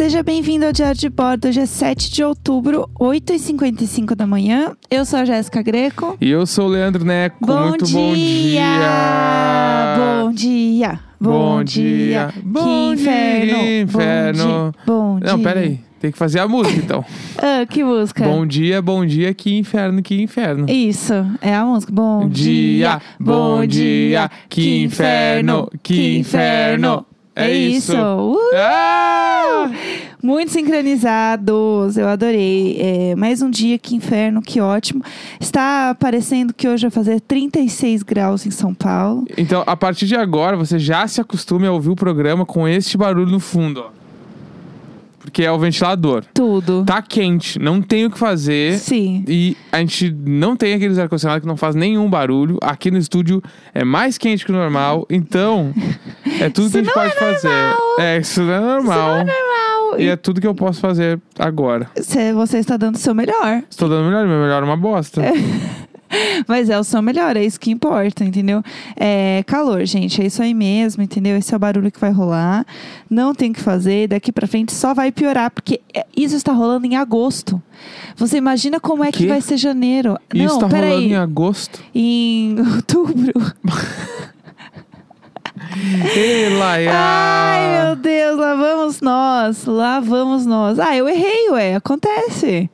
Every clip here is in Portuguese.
Seja bem-vindo ao Diário de Bordo. Hoje é 7 de outubro, 8h55 da manhã. Eu sou a Jéssica Greco. E eu sou o Leandro Neco. Bom Muito dia! bom dia! Bom dia! Bom dia! Que Bom inferno! dia, inferno! Bom dia! Bom dia. Não, pera aí. Tem que fazer a música, então. Ah, que música? Bom dia, bom dia, que inferno, que inferno. Isso, é a música. Bom dia, bom dia, que inferno, que inferno. É isso. Uh! Ah! Muito sincronizados, eu adorei. É, mais um dia, que inferno, que ótimo. Está parecendo que hoje vai fazer 36 graus em São Paulo. Então, a partir de agora, você já se acostume a ouvir o programa com este barulho no fundo, ó. Porque é o ventilador. Tudo. Tá quente, não tem o que fazer. Sim. E a gente não tem aqueles ar-condicionado que não faz nenhum barulho. Aqui no estúdio é mais quente que o normal. Então, é tudo que a gente pode é fazer. É, isso não é normal. Isso não é normal. E é tudo que eu posso fazer agora. Cê- Você está dando o seu melhor. Estou dando melhor, meu melhor é uma bosta. Mas é o seu melhor, é isso que importa, entendeu? É calor, gente, é isso aí mesmo, entendeu? Esse é o barulho que vai rolar. Não tem o que fazer, daqui pra frente só vai piorar, porque é- isso está rolando em agosto. Você imagina como é que Quê? vai ser janeiro? Isso Não, tá rolando peraí. em agosto. Em outubro. Ei, Laia! Ai, meu Deus, lá vamos nós. Lá vamos nós. Ah, eu errei, ué. Acontece.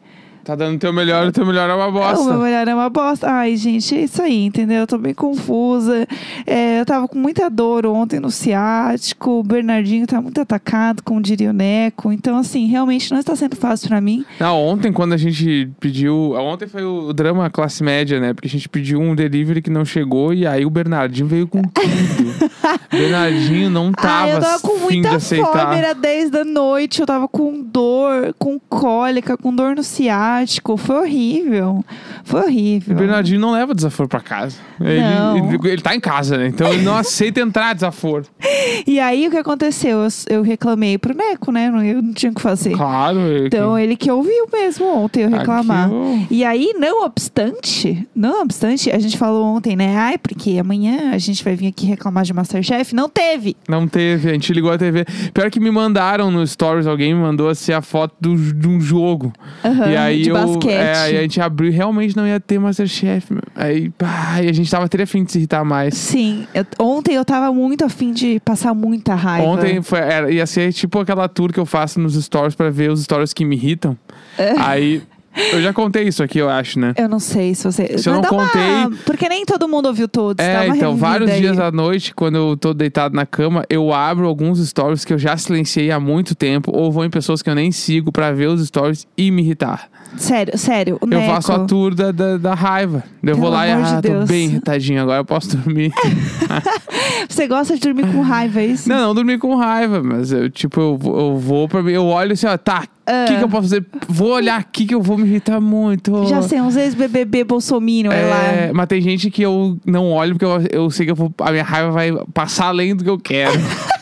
Tá dando teu melhor, o teu melhor é uma O meu bosta. melhor é uma bosta. Ai, gente, é isso aí, entendeu? Eu tô bem confusa. É, eu tava com muita dor ontem no ciático. O Bernardinho tá muito atacado, como diria o Neco. Então, assim, realmente não está sendo fácil pra mim. Não, ontem quando a gente pediu. Ontem foi o drama classe média, né? Porque a gente pediu um delivery que não chegou e aí o Bernardinho veio com tudo. Bernardinho não tava Ai, eu tava com de muita aceitar. fome, era 10 da noite. Eu tava com dor, com cólica, com dor no ciático. Foi horrível. Foi O horrível. Bernardinho não leva desaforo pra casa. Ele, Não. ele, ele tá em casa, né? Então ele não aceita entrar desaforo. E aí, o que aconteceu? Eu, eu reclamei pro Neco, né? Eu não tinha o que fazer. Claro. Então, ele que ouviu mesmo ontem eu reclamar. Aqui, E aí, não obstante, não obstante, a gente falou ontem, né? Ai, porque amanhã a gente vai vir aqui reclamar de Masterchef. Não teve! Não teve, a gente ligou a TV. Pior que me mandaram no Stories, alguém me mandou assim a foto do, de um jogo. Aham, e aí de eu. basquete. É, aí a gente abriu e realmente não ia ter Masterchef. meu. Aí, pá, e a gente tava teria fim de se irritar mais. Sim, eu- ontem eu tava muito afim de passar muita raiva. Ontem foi, era, ia ser tipo aquela tour que eu faço nos stories pra ver os stories que me irritam. É. Aí. Eu já contei isso aqui, eu acho, né? Eu não sei se você. Se eu não Dá uma- contei- Porque nem todo mundo ouviu todos. dá É, uma então, vários aí. dias à noite, quando eu tô deitado na cama, eu abro alguns stories que eu já silenciei há muito tempo, ou vou em pessoas que eu nem sigo pra ver os stories e me irritar. Sério, sério. O Eu Neco, faço a tour da, da, da raiva. Eu Pelo vou lá e amor de ah, tô Deus. bem irritadinho, agora eu posso dormir. Você gosta de dormir com raiva, é isso? não, não dormir com raiva, mas eu, tipo, eu, vou- eu vou pra mim, eu olho assim, ó, tá, o Ah. que, que eu posso fazer? Vou olhar aqui que eu vou me irritar muito. Já sei, uns ex-BBB Bolsominion, é, É, lá. mas tem gente que eu não olho porque eu, eu sei que eu vou, a minha raiva vai passar além do que eu quero.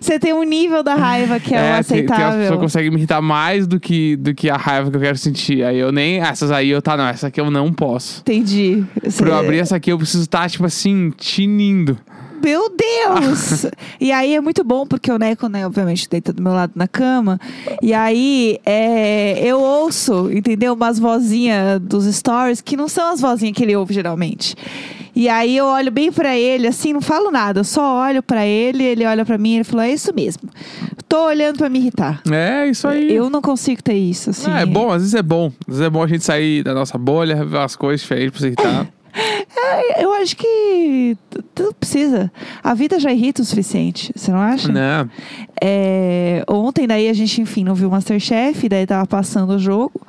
Você tem um nível da raiva que é, o tem, tem as aceitável. pessoas que conseguem me irritar mais do que, do que a raiva que eu quero sentir. Aí eu nem. Essas aí eu tá, não, essa aqui eu não posso. Entendi. Você- Pra eu abrir essa aqui, eu preciso estar, tipo assim, tinindo. Meu Deus! e aí é muito bom, porque o Neco, né, obviamente, deita do meu lado na cama. E aí é, eu ouço, entendeu? Umas vozinhas dos stories que não são as vozinhas que ele ouve geralmente. E aí eu olho bem pra ele, assim, não falo nada, eu só olho pra ele, ele olha pra mim e ele falou: é isso mesmo. Tô olhando pra me irritar. É, isso aí. Eu não consigo ter isso, assim. Ah, é bom, às vezes é bom. Às vezes é bom a gente sair da nossa bolha, ver umas coisas diferentes pra se irritar. É, Eu acho que não precisa. A vida já irrita o suficiente, você não acha? né? É, ontem, daí, a gente, enfim, não viu o Masterchef, daí tava passando o jogo.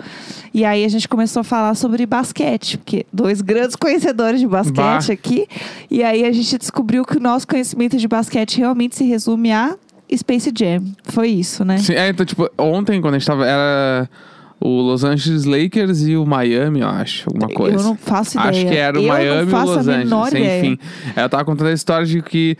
E aí a gente começou a falar sobre basquete, porque dois grandes conhecedores de basquete Bah. aqui. E aí a gente descobriu que o nosso conhecimento de basquete realmente se resume a Space Jam. Foi isso, né? Sim, é, então, tipo, ontem, quando a gente tava. Era o Los Angeles Lakers e o Miami, eu acho, alguma coisa. Eu não faço ideia. Acho que era o eu Miami e o Los Angeles. Enfim, eu tava contando a história de que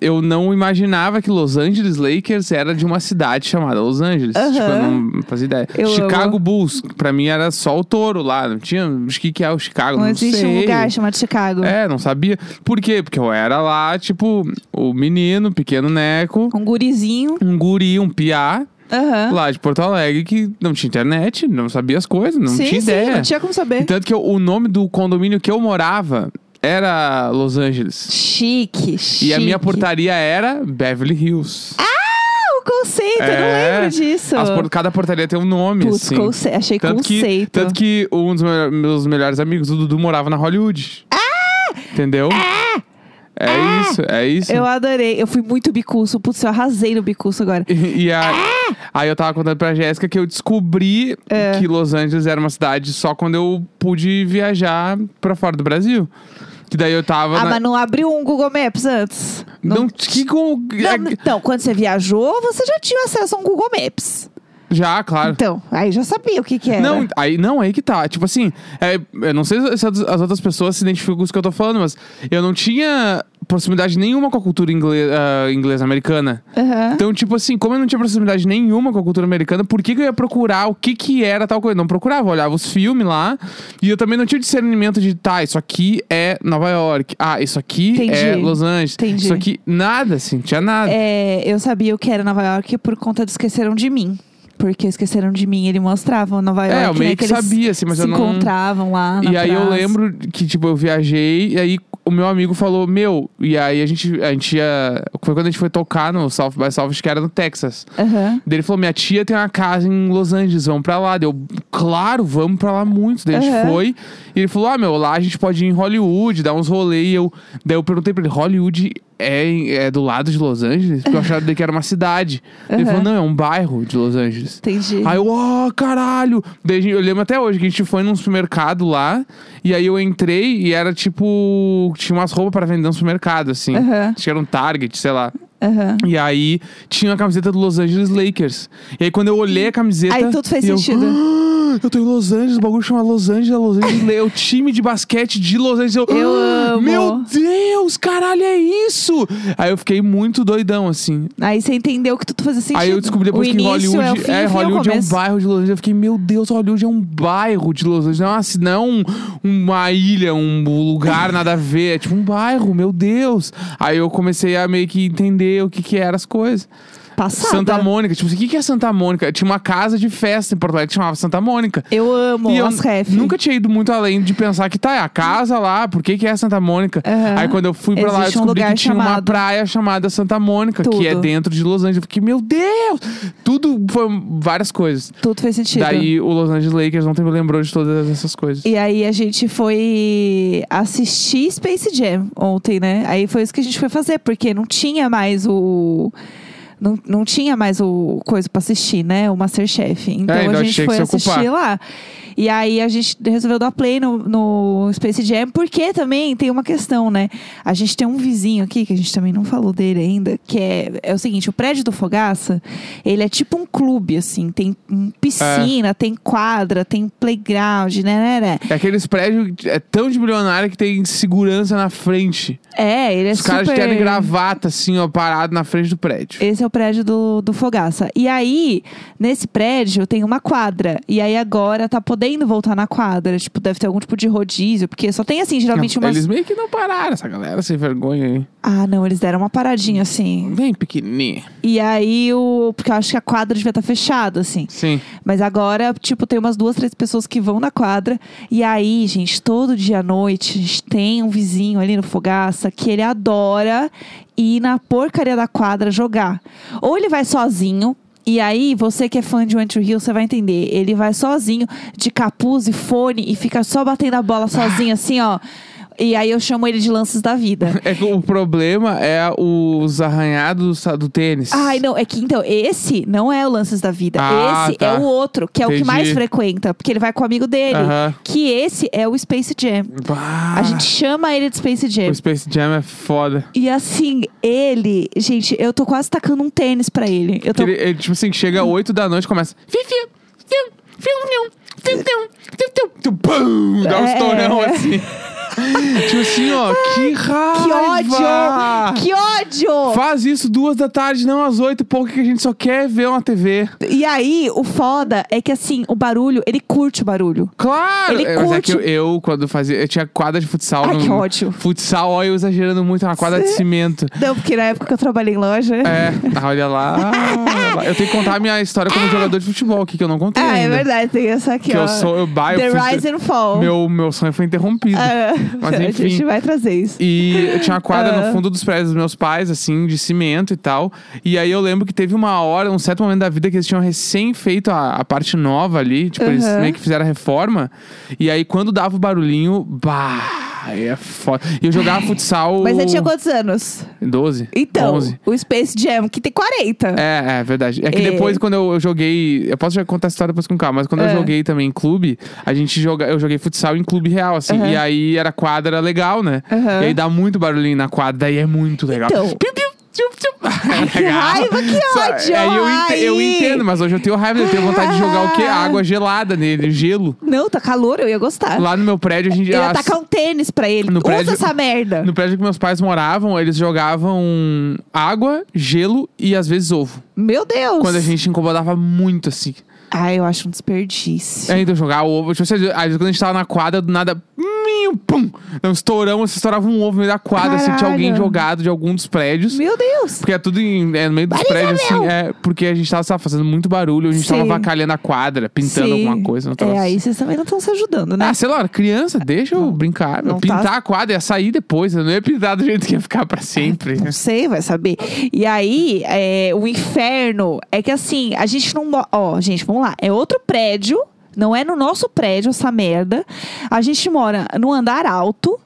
eu não imaginava que Los Angeles Lakers era de uma cidade chamada Los Angeles. Aham. Tipo, eu não fazia ideia. Eu Chicago amo. Bulls, pra mim era só o touro lá. Não tinha. Acho que que é o Chicago. Não Não, existe sei. um lugar chamado Chicago. É, não sabia. Por quê? Porque eu era lá, tipo, o menino, pequeno neco, Um gurizinho. um guri, um piá. Aham. lá de Porto Alegre, que não tinha internet, não sabia as coisas, não sim, tinha sim, ideia. não tinha como saber. Tanto que eu- o nome do condomínio que eu morava era Los Angeles. Chique, chique. E a minha portaria era Beverly Hills. O conceito, eu não É, lembro disso. As por- Cada portaria tem um nome, Putz, assim. conce... achei Tanto que, conceito. tanto que um dos me- meus melhores amigos, o Dudu, morava na Hollywood. Ah! Entendeu? É isso, é isso. Eu adorei. Eu fui muito bicuço. Putz, eu arrasei no bicuço agora. E, e a- aí eu tava contando pra Jéssica que eu descobri É. que Los Angeles era uma cidade só quando eu pude viajar pra fora do Brasil. Que daí eu tava. Ah, na- mas não abriu um Google Maps antes? Não, que com. Não, então, quando você viajou, você já tinha acesso a um Google Maps. Já, claro. Então, aí já sabia o que que era. Não, aí, não, aí que tá. Tipo assim, é, eu não sei se as as outras pessoas se identificam com isso que eu tô falando, mas eu não tinha proximidade nenhuma com a cultura inglesa, inglesa americana. Aham. Então, tipo assim, como eu não tinha proximidade nenhuma com a cultura americana, por que, que eu ia procurar o que que era tal coisa? Não procurava, eu olhava os filmes lá. E eu também não tinha discernimento de, tá, isso aqui é Nova York. Ah, isso aqui Entendi. é Los Angeles. Entendi. Isso aqui, nada, assim, tinha nada. É, eu sabia o que era Nova York por conta do Esqueceram de Mim. Porque Esqueceram de Mim, ele mostrava Nova York. É, eu meio né, que eles sabia, assim, mas se eu não- encontravam lá E aí eu lembro que, tipo, eu viajei e aí o meu amigo falou, meu, e aí a gente, a gente ia. Foi quando a gente foi tocar no South by South, que era no Texas. Aham. Daí ele falou: minha tia tem uma casa em Los Angeles, vamos pra lá. Deu, claro, vamos pra lá muito. Daí a gente foi. E ele falou: ah, meu, lá a gente pode ir em Hollywood, dar uns rolês. E eu, daí eu perguntei pra ele: Hollywood é, é do lado de Los Angeles? Porque eu achava que era uma cidade. Ele Aham. falou: não, é um bairro de Los Angeles. Entendi. Aí eu, ó, caralho! Daí eu lembro até hoje que a gente foi num supermercado lá. E aí eu entrei e era tipo. Tinha umas roupas pra vender no supermercado, assim. Aham. Acho que era um Target, sei lá. Aham. E aí tinha a camiseta do Los Angeles Lakers. E aí quando eu olhei a camiseta. Aí tudo fez e eu, sentido. "Ah, Eu tô em Los Angeles, o bagulho chama Los Angeles, Los Angeles, é o time de basquete de Los Angeles. Eu, Eu "Ah, amo." Meu Deus, caralho, é isso! Aí eu fiquei muito doidão, assim. Aí você entendeu que tudo fazia sentido. Aí eu descobri depois o que Hollywood é, fim, é, fim Hollywood é, é um bairro de Los Angeles. Eu fiquei, meu Deus, Hollywood é um bairro de Los Angeles. Não é uma, não é um, uma ilha, um lugar, nada a ver. É tipo um bairro, meu Deus. Aí eu comecei a meio que entender o que que eram as coisas. Passada. Santa Mônica. Tipo, assim, o que que é Santa Mônica? Tinha uma casa de festa em Porto Alegre que chamava Santa Mônica. Eu amo E as ref. nunca tinha ido muito além de pensar que tá, é a casa lá, por que que é Santa Mônica? Aham. Aí quando eu fui pra lá, eu um descobri lugar que tinha uma chamado. praia chamada Santa Mônica, que é Tudo. dentro de Los Angeles. Eu fiquei, meu Deus! Tudo foi várias coisas. Tudo fez sentido. Daí o Los Angeles Lakers ontem me lembrou de todas essas coisas. E aí a gente foi assistir Space Jam ontem, né? Aí foi isso que a gente foi fazer, porque não tinha mais o. Não, não tinha mais o coisa pra assistir, né? O Masterchef. Então É, a gente foi ocupar. assistir lá. E aí a gente resolveu dar play no, no Space Jam, porque também tem uma questão, né? A gente tem um vizinho aqui, que a gente também não falou dele ainda, que é, é o seguinte: o prédio do Fogaça, ele é tipo um clube, assim. Tem piscina, tem quadra, tem playground, né? né, né. É aqueles prédios é tão de milionário que tem segurança na frente. É, ele é Os super... caras terem gravata, assim, ó, parado na frente do prédio. Esse é o prédio do, do Fogaça. E aí, nesse prédio, tem uma quadra. E aí, agora, tá podendo voltar na quadra. Tipo, deve ter algum tipo de rodízio. Porque só tem, assim, geralmente umas... Eles meio que não pararam, essa galera sem vergonha aí. Ah, não, eles deram uma paradinha, assim. Bem pequenininha. E aí, o... Porque eu acho que a quadra devia estar fechada, assim. Sim. Mas agora, tipo, tem umas duas, três pessoas que vão na quadra. E aí, gente, todo dia à noite, a gente tem um vizinho ali no Fogaça que ele adora ir na porcaria da quadra jogar. Ou ele vai sozinho. E aí, você que é fã de One Tree Hill, você vai entender. Ele vai sozinho, de capuz e fone, e fica só batendo a bola sozinho, assim, ó. E aí eu chamo ele de lances da vida. É que o problema é os arranhados do tênis. Ai, não, é que então, esse não é o Lances da Vida. Ah, esse tá. é o outro, que é o que Entendi. mais frequenta, porque ele vai com o amigo dele. Que esse é o Space Jam. Bah, A gente chama ele de Space Jam. O Space Jam é foda. E assim, ele, gente, eu tô quase tacando um tênis pra ele. Eu tô. Ele, ele, tipo assim, chega 8 da noite e começa. Fiu, fiu, fiu, fiu, fiu, fiu, fiu, fiu, fiu, fiu, Pum! É. tipo assim, ó, que raiva! Que ódio! Que ódio! Faz isso duas da tarde, não às oito e pouco, que a gente só quer ver uma TV. E aí, o foda é que assim, o barulho, ele curte o barulho. Claro! Ele É, Mas é curte- que eu, eu, quando fazia. Eu tinha quadra de futsal. Ai, no, que ódio. Futsal, ó, eu exagerando muito, uma quadra de cimento. Não, porque na época que eu trabalhei em loja. É, olha lá, olha lá. Eu tenho que contar a minha história como jogador de futebol aqui, que eu não contei. Ah, é ainda. verdade, tem essa aqui, Que ó. eu sou, eu baio. The eu fui- Rise and Fall. meu, meu sonho foi interrompido. Ah, Mas a enfim. gente vai trazer isso. E tinha uma quadra Ah. no fundo dos prédios dos meus pais, assim, de cimento e tal. E aí eu lembro que teve uma hora, um certo momento da vida que eles tinham recém feito a, a parte nova ali. Tipo, eles meio que fizeram a reforma. E aí quando dava o barulhinho, bah, aí é foda. E eu jogava futsal. Mas você tinha quantos anos? 12. Então, 11. o Space Jam, que tem 40. É, é verdade. É que É. depois, quando eu, eu joguei. Eu posso já contar a história depois com calma, mas quando É. eu joguei também em clube, a gente joga, eu joguei futsal em clube real, assim. Aham. E aí era quadra legal, né? Aham. E aí dá muito barulhinho na quadra, daí é muito legal. Então. Tchup, tchup. que Legal. raiva, que Só- ódio, Aí eu, ente- eu ai. entendo, mas hoje eu tenho raiva, eu tenho vontade de jogar o quê? Água gelada nele, gelo. Não, tá calor, eu ia gostar. Lá no meu prédio, a gente. eu ia as- tacar um tênis pra ele. No Usa prédio- essa merda. No prédio que meus pais moravam, eles jogavam água, gelo e às vezes ovo. Meu Deus. Quando a gente incomodava muito, assim. Ai, eu acho um desperdício. É, então jogar ovo. Tipo, às vezes quando a gente tava na quadra, do nada. Miu, Pum! Não, estouramos, estourava um ovo no meio da quadra, assim, tinha alguém Caralho. jogado de algum dos prédios. Meu Deus. Porque é tudo em- é, no meio dos prédios, assim, é porque a gente tava sabe, fazendo muito barulho, a gente tava Sim. vacalhando a quadra, pintando Sim. alguma coisa. No troço. É, aí vocês também não estão se ajudando, né? Ah, sei lá, criança, deixa eu brincar. não pintar tá- a quadra ia sair depois, eu não ia pintar do jeito que ia ficar pra sempre. Não sei, vai saber. E aí, é, o inferno é que assim, a gente não. Ó, gente, vamos lá. É outro prédio, não é no nosso prédio essa merda. A gente mora no andar alto.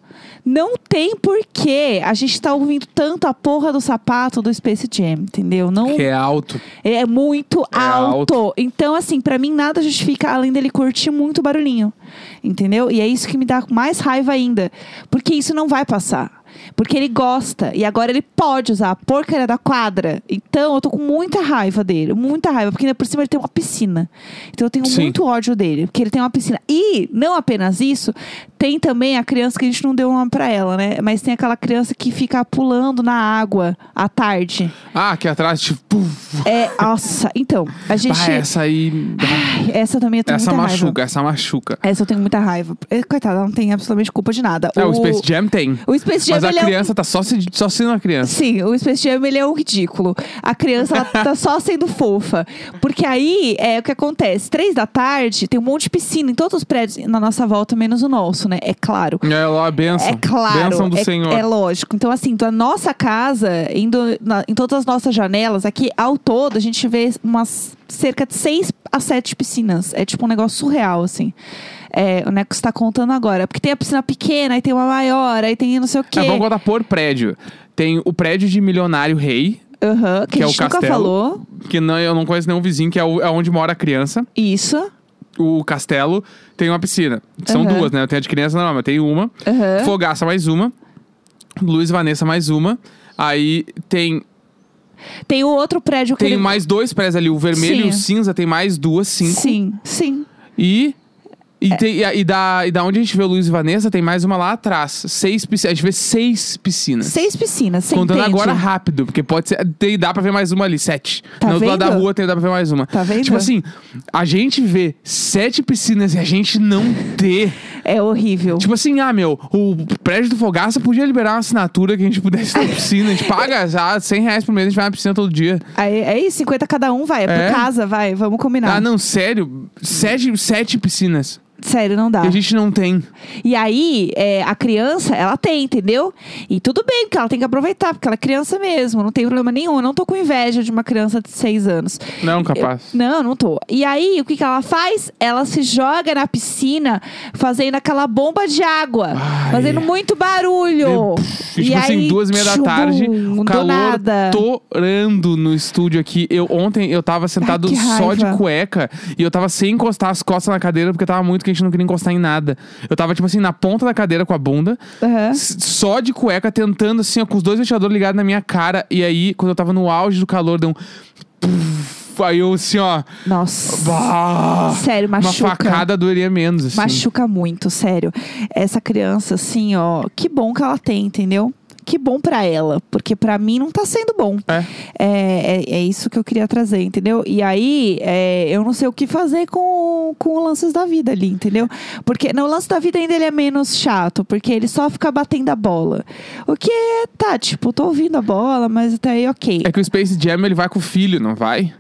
Não tem porquê a gente tá ouvindo tanto a porra do sapato do Space Jam, entendeu? Não Que é alto. é muito É alto. Então, assim, pra mim nada justifica além dele curtir muito barulhinho. Entendeu? E é isso que me dá mais raiva ainda. Porque isso não vai passar. Porque ele gosta. E agora ele pode usar a porcaria da quadra. Então eu tô com muita raiva dele. Muita raiva. Porque ainda por cima ele tem uma piscina. Então eu tenho Sim. muito ódio dele. Porque ele tem uma piscina. E, não apenas isso, tem também a criança que a gente não deu nome pra ela, né? Mas tem aquela criança que fica pulando na água à tarde. Ah, aqui atrás, tipo. É, nossa. Então, a gente. Bah, essa aí. Ai, essa também eu tenho essa muita machuca, raiva. essa machuca. Essa eu tenho muita raiva. Eh, Coitada, ela não tem absolutamente culpa de nada. É, o Space Jam tem. O Space Jam, Mas a ele é um- criança tá só, se, só sendo uma criança. Sim, o Space Jam ele é um ridículo. A criança ela tá só sendo fofa. Porque aí é o que acontece. Três da tarde tem um monte de piscina em todos os prédios na nossa volta, menos o nosso, né? É claro. É lá a benção. É claro, Benção do é, Senhor. é lógico. Então, assim, da nossa casa, indo na- em todas as nossas janelas, aqui ao todo, a gente vê umas cerca de seis a sete piscinas. É tipo um negócio surreal, assim. É, o Neco está contando agora. Porque tem a piscina pequena, aí tem uma maior, aí tem não sei o quê. É, vamos contar por prédio. Tem o prédio de Milionário Rei, Aham, que, que é a o gente nunca castelo. falou. que não, eu não conheço nenhum vizinho, que é, o- é onde mora a criança. Isso. O castelo tem uma piscina. São Aham. duas, né? Eu tenho a de criança, não, mas tem uma. Aham. Fogaça mais uma. Luiz Vanessa mais uma. Aí tem, Tem o outro prédio que tem ele... mais dois prédios ali. O vermelho e o Sim. cinza tem mais duas, cinco. Sim, sim. E. E, É. tem- e, e da, e da onde a gente vê o Luiz e Vanessa, tem mais uma lá atrás. Seis piscinas. A gente vê seis piscinas. Seis piscinas, você Contando entende? agora rápido, porque pode ser. Tem, dá pra ver mais uma ali, sete. Tá no outro lado da rua tem, dá pra ver mais uma. Tá vendo? Tipo assim, a gente vê sete piscinas e a gente não ter. É horrível. Tipo assim, ah, meu, o prédio do Fogaça podia liberar uma assinatura que a gente pudesse ter piscina. A gente paga já 100 reais por mês, a gente vai na piscina todo dia. Aí, é isso, 50 cada um, vai. É, É? por casa, vai. Vamos combinar. Ah, não, sério. Sete, sete piscinas. Sério, não dá. E a gente não tem. E aí, é, a criança, ela tem, entendeu? E tudo bem, porque ela tem que aproveitar, porque ela é criança mesmo, não tem problema nenhum. Eu não tô com inveja de uma criança de seis anos. Não, capaz. Eu- não, não tô. E aí, o que, que ela faz? Ela se joga na piscina fazendo aquela bomba de água, Ai. fazendo muito barulho. E, tipo assim, duas e meia da tchum, tarde, do o calor nada. torando no estúdio aqui. Eu, ontem eu tava sentado só de cueca e eu tava sem encostar as costas na cadeira porque tava muito quente, não queria encostar em nada. Eu tava, tipo assim, na ponta da cadeira com a bunda, s- só de cueca, tentando, assim, ó, com os dois ventiladores ligados na minha cara. E aí, quando eu tava no auge do calor, deu um. Aí eu assim, ó. Nossa. Bah, Sério, uma machuca. facada doeria menos, assim. Machuca muito, sério. Essa criança, assim, ó, que bom que ela tem, entendeu? Que bom pra ela, porque pra mim não tá sendo bom. É. É, é, é isso que eu queria trazer, entendeu? E aí, é, eu não sei o que fazer com, com os lances da vida ali, entendeu? Porque no lance da vida ainda ele é menos chato, porque ele só fica batendo a bola. O que tá, tipo, tô ouvindo a bola, mas até aí ok. É que o Space Jam ele vai com o filho, não vai?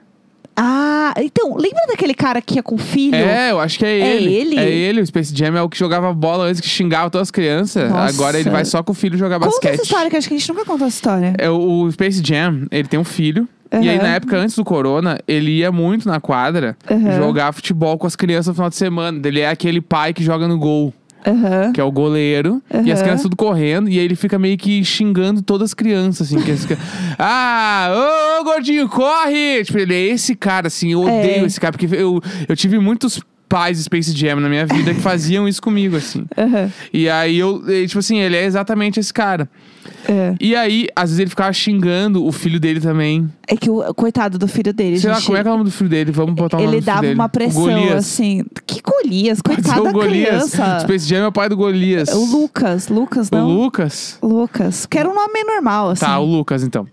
Ah, então, lembra daquele cara que ia com o filho? É, eu acho que é É ele. ele? É ele. O Space Jam é o que jogava bola antes que xingava todas as crianças. Nossa. Agora ele vai só com o filho jogar Conta basquete. essa história, que acho que a gente nunca contou essa história. É, o Space Jam, ele tem um filho. E aí, na época antes do corona, ele ia muito na quadra Aham. jogar futebol com as crianças no final de semana. Ele é aquele pai que joga no gol. Aham. que é o goleiro, e as crianças tudo correndo, e aí ele fica meio que xingando todas as crianças, assim. Que eles ficam, ah, ô, ô, gordinho, corre! Tipo, ele é esse cara, assim, eu odeio É. esse cara, porque eu, eu tive muitos pais Space Jam na minha vida que faziam isso comigo, assim. Aham. E aí eu, tipo assim, ele é exatamente esse cara. É. E aí, às vezes ele ficava xingando o filho dele também. É que o coitado do filho dele, Sei lá, gente, como é que é o nome do filho dele? Vamos botar o nome ele do filho dava uma O pressão, assim. Que Golias? Coitado o da Golias. criança. Space Jam é o pai do Golias. O Lucas, Lucas, O não? Lucas? Lucas. Que era um nome normal, assim. Tá, o Lucas então.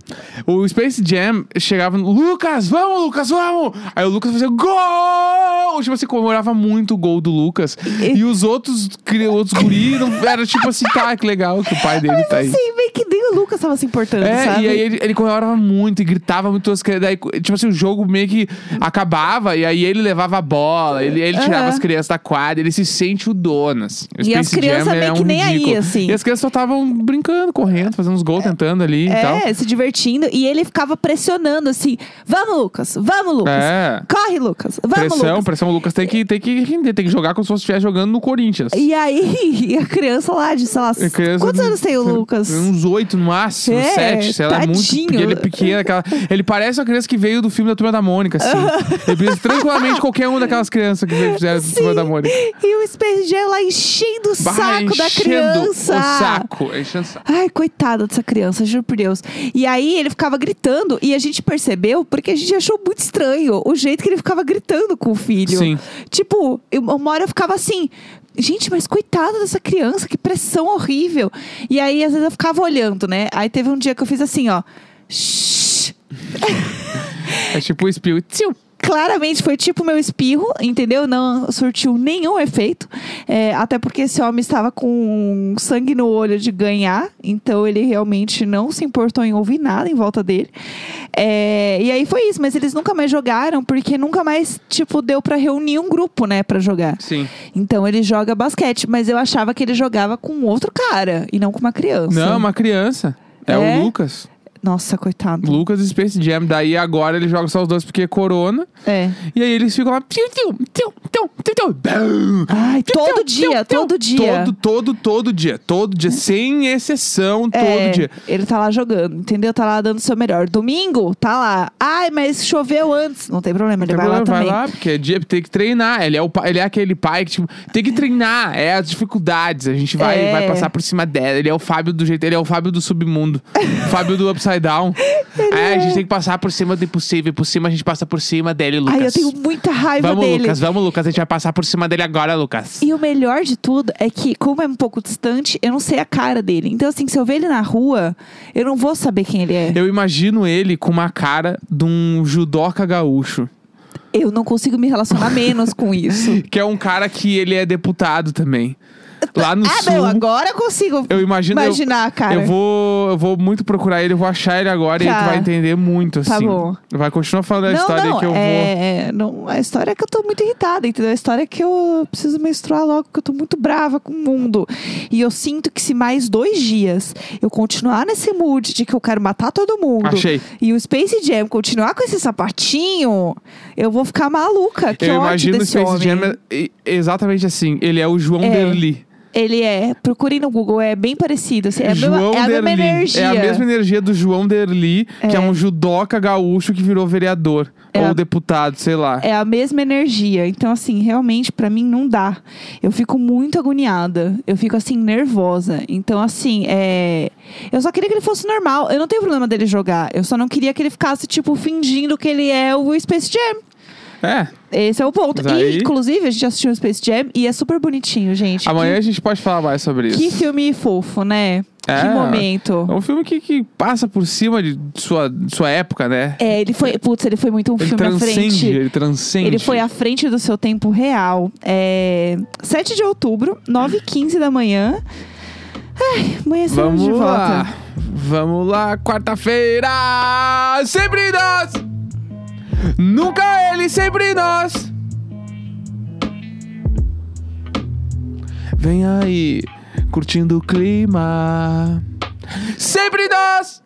O Space Jam chegava no Lucas, vamos, Lucas, vamos! Aí o Lucas fazia gol! Tipo assim, comemorava muito o gol do Lucas. E, os outros, outros guris, era tipo assim, tá, que legal que o pai dele tá aí. Assim, meio que nem o Lucas tava se importando, É, sabe? e aí ele, ele comemorava muito e gritava muito. Daí, tipo assim, o jogo meio que acabava e aí ele levava a bola, ele, ele tirava Aham. as crianças da quadra, ele se sente o dono, assim. E as crianças Jam, ele meio é que um nem aí, ridículo. assim. E as crianças só estavam brincando, correndo, fazendo uns gols, tentando ali e tal. É, se divertindo. E ele ficava pressionando, assim. Vamos, Lucas. Vamos, Lucas. É. Corre, Lucas. Vamos, pressão, Lucas. pressão. O Lucas tem que, tem que render, tem que jogar como se fosse estivesse jogando no Corinthians. E aí, a criança lá de, sei lá, quantos anos tem o Lucas? Uns oito no máximo, É, sete, sei lá, é muito. Porque ele é pequeno, aquela, ele parece uma criança que veio do filme da Turma da Mônica, assim. ele tranquilamente qualquer uma daquelas crianças que fizeram da Turma da Mônica. E o Jam lá enchendo o Bah, saco da enchendo criança. O saco, enchendo o saco. Ai, coitada dessa criança, juro por Deus. E aí ele ficava gritando e a gente percebeu porque a gente achou muito estranho o jeito que ele ficava gritando com o filho. Sim. Tipo, uma hora eu ficava assim. Gente, mas coitada dessa criança, que pressão horrível. E aí, às vezes, eu ficava olhando, né? Aí teve um dia que eu fiz assim, ó. Shhh. É tipo o espio. Tio. Claramente foi tipo meu espirro, entendeu? Não surtiu nenhum efeito. É, até porque esse homem estava com sangue no olho de ganhar. Então ele realmente não se importou em ouvir nada em volta dele. É, e aí foi isso. Mas eles nunca mais jogaram porque nunca mais, tipo, deu pra reunir um grupo, né, pra jogar. Sim. Então ele joga basquete. Mas eu achava que ele jogava com outro cara e não com uma criança. Não, uma criança. É, É? o Lucas. Nossa, coitado. Lucas e Space Jam. Daí agora ele joga só os dois porque é corona. É. E aí eles ficam lá. Tiu, tiu, tiu, tiu, tiu, tiu. Ai, todo dia, todo dia. Todo, todo, todo dia. Todo dia. Sem exceção, É, todo dia. Ele tá lá jogando, entendeu? Tá lá dando o seu melhor. Domingo, tá lá. Ai, mas choveu antes. Não tem problema, ele Tem vai lá problema, também. Vai lá, porque é dia, tem que treinar. Ele é, o, ele é aquele pai que, tipo, tem que treinar. É as dificuldades. A gente vai, É. vai passar por cima dela. Ele é o Fábio do jeito. Ele é o Fábio do submundo. Fábio do Upside Down. é, a gente tem que passar por cima do impossível. Por cima a gente passa por cima dele, Lucas. Ai, eu tenho muita raiva Vamos, dele. Lucas, vamos, Lucas. A gente vai passar por cima dele agora, Lucas. E o melhor de tudo é que, como é um pouco distante, eu não sei a cara dele. Então, assim, se eu ver ele na rua, eu não vou saber quem ele é. Eu imagino ele com uma cara de um judoca gaúcho. Eu não consigo me relacionar menos com isso. Que é um cara que ele é deputado também. Lá no ah, sul. não, agora eu consigo Eu imagino. eu- imaginar, cara. Eu vou, eu vou muito procurar ele, eu vou achar ele agora e Tá. tu vai entender muito, Tá assim. bom. Vai continuar falando não, história não, que eu é, é, não, a história é que eu tô muito irritada, entendeu? A história é que eu preciso menstruar logo, porque eu tô muito brava com o mundo. E eu sinto que se mais dois dias eu continuar nesse mood de que eu quero matar todo mundo Achei. e o Space Jam continuar com esse sapatinho, eu vou ficar maluca. Que eu imagino o Space homem. Jam é- é exatamente assim. Ele é o João É. Derli. Ele é, procurem no Google, é bem parecido. assim, é, a mesma, João é a mesma energia. É a mesma energia do João Derli, que é É. um judoca gaúcho que virou vereador. É ou a- deputado, sei lá. É a mesma energia. Então, assim, realmente, pra mim não dá. Eu fico muito agoniada. Eu fico, assim, nervosa. Então, assim, é... Eu só queria que ele fosse normal. Eu não tenho problema dele jogar. Eu só não queria que ele ficasse, tipo, fingindo que ele é o Space Jam. É. Esse é o ponto. Mas aí- E, inclusive, a gente assistiu o Space Jam e é super bonitinho, gente. Amanhã a gente pode falar mais sobre isso. que filme fofo, né? É. Que momento. É um filme que, que passa por cima de sua, de sua época, né? É, ele foi. Putz, ele foi muito um Ele filme à transcende, frente. ele transcende. Ele foi à frente do seu tempo real. É, 7 de outubro, 9h15 da manhã. Ai, amanhã estamos Vamos de volta. lá. Vamos lá, quarta-feira! Sempre nós! Nunca ele, sempre nós! Vem aí, curtindo o clima. Sempre nós!